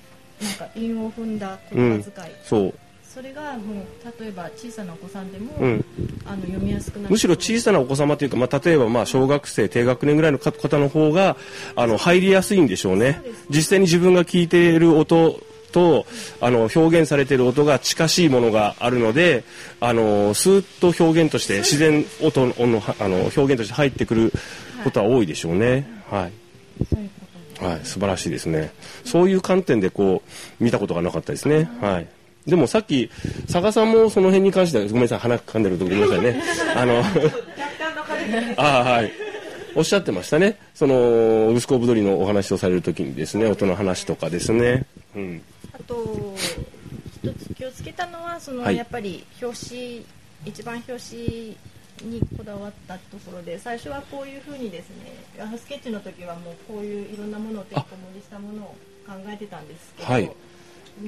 S1: なんか韻を踏んだ言葉遣い、
S4: そう。
S1: それがもう例えば小さなお子さんでも、
S4: うん。
S1: あの読みやすくなる
S4: むしろ小さなお子様というか、まあ、例えばまあ小学生低学年ぐらいの方の方があの入りやすいんでしょうね。
S1: そうです
S4: 実際に自分が聞いている音とあの表現されている音が近しいものがあるのであのスーッと表現として自然音のあの表現として入ってくることは多いでしょうね。はい。
S1: そうい
S4: はい、素晴らしいですね。そういう観点でこう見たことがなかったですね。はい。でもさっき佐賀さんもその辺に関してはごめんなさい鼻噛んでるとごめんなさい ね。あの
S5: 若干の壁で
S4: ああはい。おっしゃってましたね。そのウスコブドリのお話をされるときにですね、音の話とかですね。うん。
S1: あと一つ気をつけたのはその、
S4: はい
S1: やっぱり表紙一番表紙にこだわったところで最初はこういうふうにですねあのスケッチの時はもうこういういろんなものをてんこ盛りしたものを考えてたんですけど、
S4: はい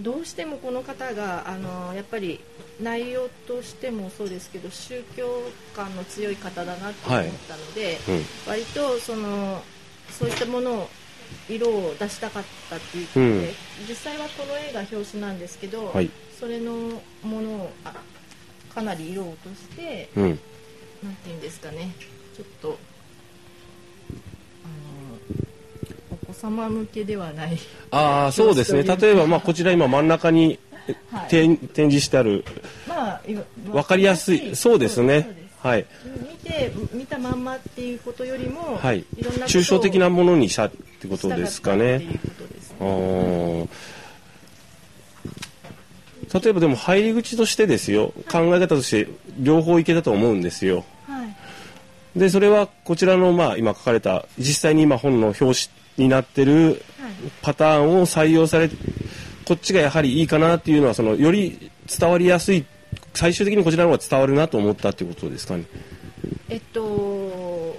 S1: どうしてもこの方があのやっぱり内容としてもそうですけど宗教感の強い方だなと思ったので、
S4: うん。
S1: 割とそのそういったものを色を出したかったっていうことで、
S4: うん
S1: 実際はこの絵が表紙なんですけど、
S4: はい
S1: それのものをあかなり色を落として
S4: うん。
S1: なんていうんですかねちょっとあのお子様向けではない、
S4: ああ、そうですね。例えばまあこちら今真ん中に
S1: はい
S4: 展展示してある
S1: まあい
S4: わかりやすい。そうですね。はい。
S1: 見て見たまんまっていうことよりも、
S4: はい
S1: いろんな
S4: 抽象的なものにしたってことですかね。
S1: ね
S4: ー例えばでも入り口としてですよ考え方として両方いけたと思うんですよ。
S1: はい。
S4: でそれはこちらのまあ今書かれた実際に今本の表紙になってる
S1: はい。
S4: パターンを採用されこっちがやはりいいかなっていうのはそのより伝わりやすい最終的にこちらの方が伝わるなと思ったっていうことですかね。
S1: えっと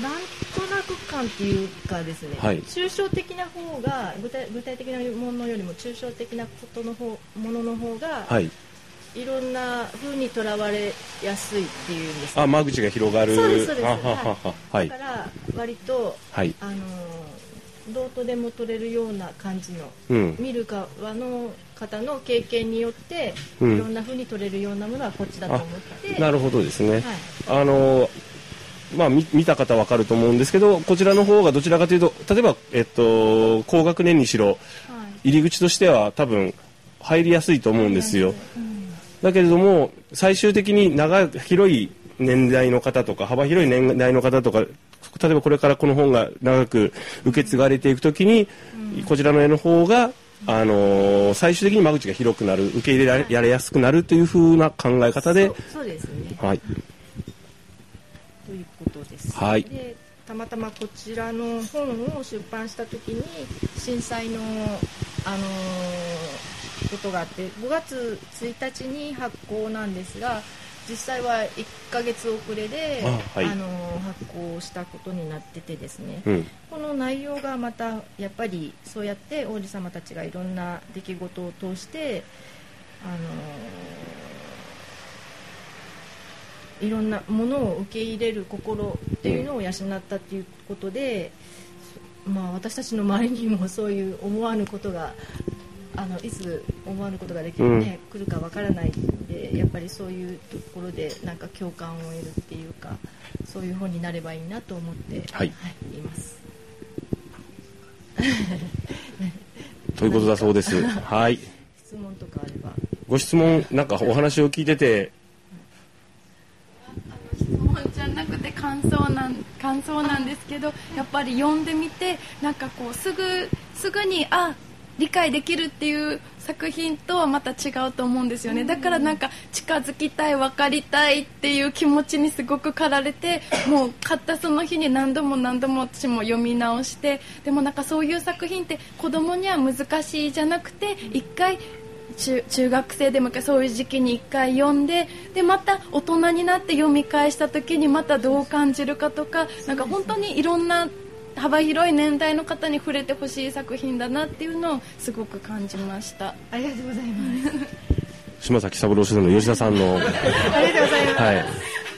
S1: なんとなく感っていうかですね、
S4: はい。
S1: 抽象的な方が具体具体的なものよりも抽象的なことの方ものの方が、
S4: はい。
S1: い、ろんな風にとらわれやすいっていうんですか？
S4: あ間口が広がる。
S1: そうですそうです。
S4: はははい。
S1: だから割と
S4: はい。
S1: あのどうとでも取れるような感じの
S4: うん。
S1: 見る側の方の経験によって、
S4: うん。
S1: いろんな風に取れるようなものはこっちだと思って。
S4: なるほどですね、
S1: はい。
S4: あのまあ見見た方わかると思うんですけどこちらの方がどちらかというと例えば、えっと、高学年にしろ
S1: はい。
S4: 入り口としては多分入りやすいと思うんですよ。
S1: うん
S4: だけれども最終的に長い広い年代の方とか幅広い年代の方とか例えばこれからこの本が長く受け継がれていくときに、こちらの絵の方があのー最終的に間口が広くなる受け入れられやすくなるというふうな考え方で
S1: そうですね。
S4: はいはい。
S1: でたまたまこちらの本を出版した時に震災の、あのーことがあって5月1日に発行なんですが実際は1ヶ月遅れで
S4: あはい。
S1: のー発行したことになっててですね、
S4: うん。
S1: この内容がまたやっぱりそうやって王子様たちがいろんな出来事を通して、あのーいろんなものを受け入れる心っていうのを養ったっていうことで、まあ、私たちの周りにもそういう思わぬことがあのいつ思わぬことができる、ね来るかわからないんでやっぱりそういうところでなんか共感を得るっていうかそういう本になればいいなと思って、
S4: はい
S1: います。
S4: ということだそうです。はい。
S1: 質問とかあれば
S4: ご質問、なんかお話を聞いてて、
S3: 質問じゃなくて感想なん感想なんですけどやっぱり読んでみてなんかこうすぐすぐにあ理解できるっていう作品とはまた違うと思うんですよね。だからなんか近づきたい分かりたいっていう気持ちにすごく駆られてもう買ったその日に何度も何度も私も読み直してでもなんかそういう作品って子供には難しいじゃなくて一回中中学生でもそういう時期に1回読んででまた大人になって読み返した時にまたどう感じるかとかなんか本当にいろんな幅広い年代の方に触れてほしい作品だなっていうのをすごく感じました。
S1: ありがとうございます。
S4: 島崎三郎書店の吉田さんの、
S1: ありがとうございます。
S4: はい、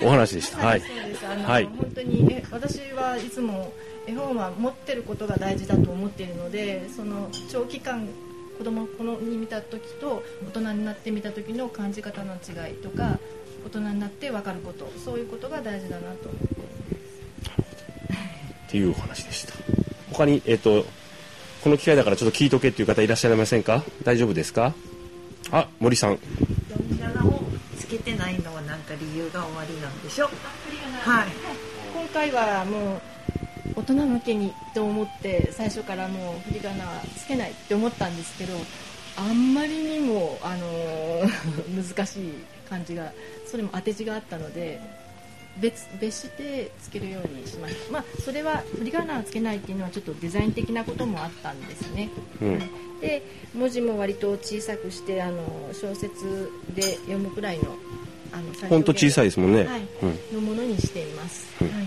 S4: お話でした。はい。
S1: そうです。あの、
S4: はい
S1: 本当にえ私はいつも絵本は持ってることが大事だと思っているので、その長期間子供このに見た時と大人になって見た時の感じ方の違いとか、大人になって分かること、そういうことが大事だなと思って。い
S4: っていうお話でした。他に、えっ、と、この機会だからちょっと聞いとけっていう方いらっしゃいませんか？大丈夫ですか？あ、森さん。
S5: 読み仮名をつけてないのは何か理由が終わりなんでしょはい。
S1: 今回はもう大人向けにと思って最初からもう振り仮名はつけないって思ったんですけどあんまりにも、あのー 難しい感じがそれも当て字があったので別別してつけるようにしました、まあ、それは振り仮名をつけないっていうのはちょっとデザイン的なこともあったんですね、
S4: うん。
S1: はい。で文字も割と小さくしてあの小説で読むくらいのあの最
S4: ほんと小さいですもんね。
S1: はい。
S4: うん。
S1: のものにしています、
S4: うん。
S1: はい、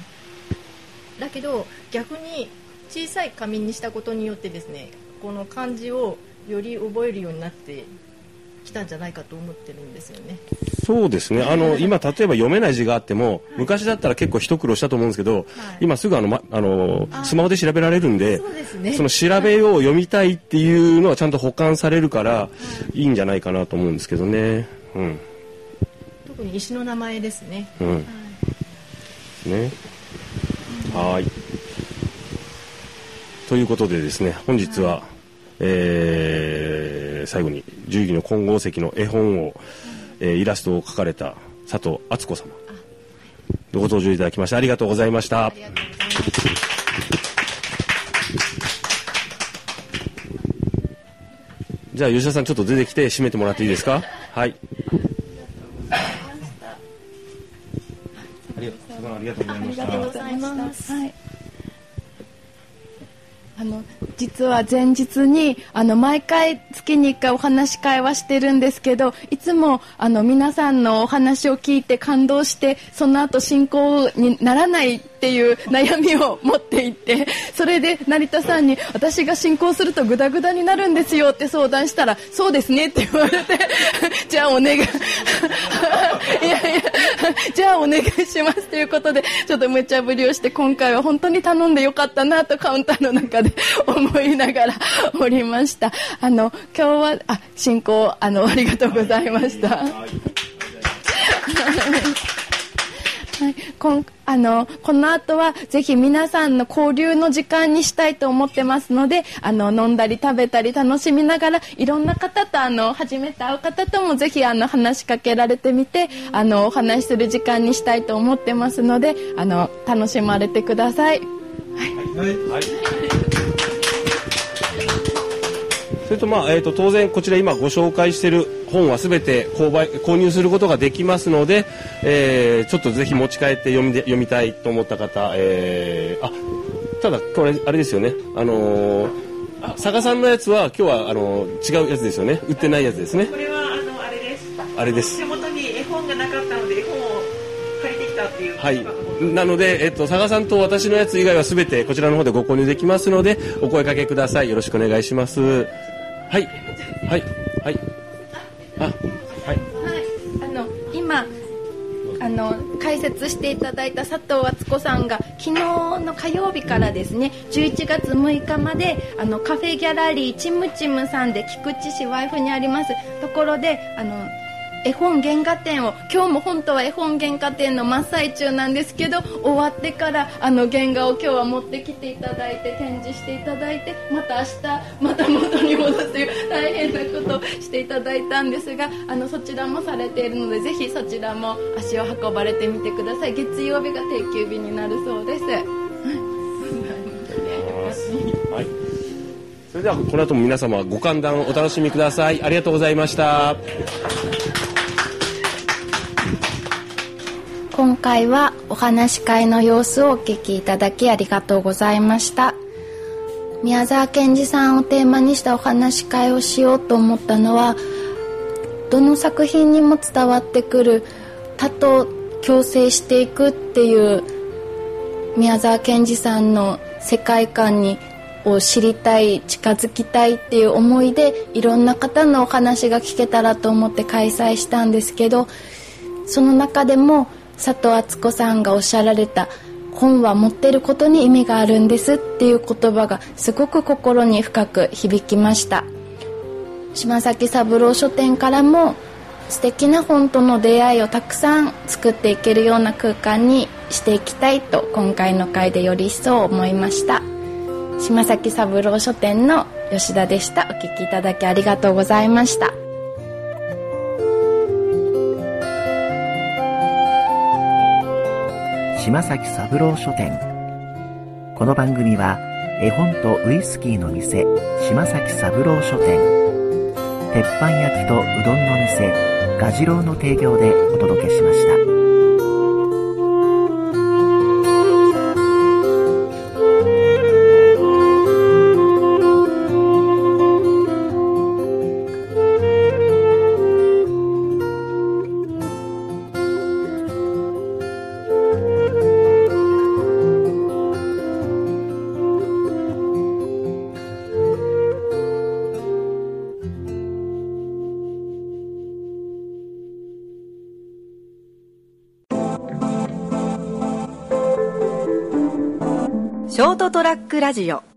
S1: だけど逆に小さい紙にしたことによってですねこの漢字をより覚えるようになってきたんじゃないかと思ってるんですよね
S4: そうですね。あの、今、例えば読めない字があっても、昔だったら結構一苦労したと思うんですけど、今すぐあの、ま、あの、
S1: あ
S4: スマホで調べられるんで
S1: そね
S4: その調べを読みたいっていうのはちゃんと保管されるから、いいんじゃないかなと思うんですけどね。うん。
S1: 特に石の名前ですね、
S4: うん。
S1: はい
S4: ね。はい。ということでですね、本日は、えー最後に十義の金剛石の絵本を、えーイラストを描かれた佐藤敦子様。ご登場いただきましてありがとうございました。じゃあ吉田さんちょっと出てきて締めてもらっていいですか？はい。
S3: 実は前日にあの毎回月に1回お話し会はしてるんですけどいつもあの皆さんのお話を聞いて感動してその後進行にならないっていう悩みを持っていてそれで成田さんに私が進行するとグダグダになるんですよって相談したらそうですねって言われて じゃあお願い いやいやじゃあお願いしますということでちょっと無茶ぶりをして今回は本当に頼んでよかったなとカウンターの中で 思いながらおりました。あの今日はあ進行あのありがとうございました。はい、こんあのこの後はぜひ皆さんの交流の時間にしたいと思ってますのであの飲んだり食べたり楽しみながらいろんな方とあの初めて会う方ともぜひあの話しかけられてみてあのお話しする時間にしたいと思ってますのであの楽しまれてください。
S4: それとまあ、えー、と当然こちら今ご紹介している本はすべて購買購入することができますので、えーちょっとぜひ持ち帰って読みで読みたいと思った方、えーあただこれあれですよね。あのーあ佐賀さんのやつは今日はあのー違うやつですよね。売ってないやつですね。
S5: これはあのあれです。
S4: あれです。
S5: 手元に絵本がなかったので絵本を借りてきたっていう
S4: はい。なので、えっと、佐賀さんと私のやつ以外はすべてこちらの方でご購入できますのでお声かけください。よろしくお願いします。はい。はい。はいあはい。
S3: はい、あの今あの
S6: 解説していただいた佐藤敦子さんが昨日の火曜日からですね11月6日まであのカフェギャラリーちむちむさんで菊池市ワイフにありますところであの絵本原画展を今日も本当は絵本原画展の真っ最中なんですけど終わってからあの原画を今日は持ってきていただいて展示していただいてまた明日また元に戻すという大変なことをしていただいたんですがあのそちらもされているのでぜひそちらも足を運ばれてみてください月曜日が定休日になるそうです。
S4: はい。それではこの後も皆様ご歓談お楽しみください。ありがとうございました。
S6: 今回はお話し会の様子をお聞きいただきありがとうございました。宮沢賢治さんをテーマにしたお話し会をしようと思ったのはどの作品にも伝わってくる他と共生していくっていう宮沢賢治さんの世界観にを知りたい近づきたいっていう思いでいろんな方のお話が聞けたらと思って開催したんですけどその中でも佐藤敦子さんがおっしゃられた本は持ってることに意味があるんですっていう言葉がすごく心に深く響きました。島崎三郎書店からも素敵な本との出会いをたくさん作っていけるような空間にしていきたいと今回の回でより一層思いました。島崎三郎書店の吉田でした。お聞きいただきありがとうございました。
S2: 島崎三郎書店。この番組は絵本とウイスキーの店島崎三郎書店。鉄板焼きとうどんの店ガジロウの提供でお届けしました。
S7: ックラジオ。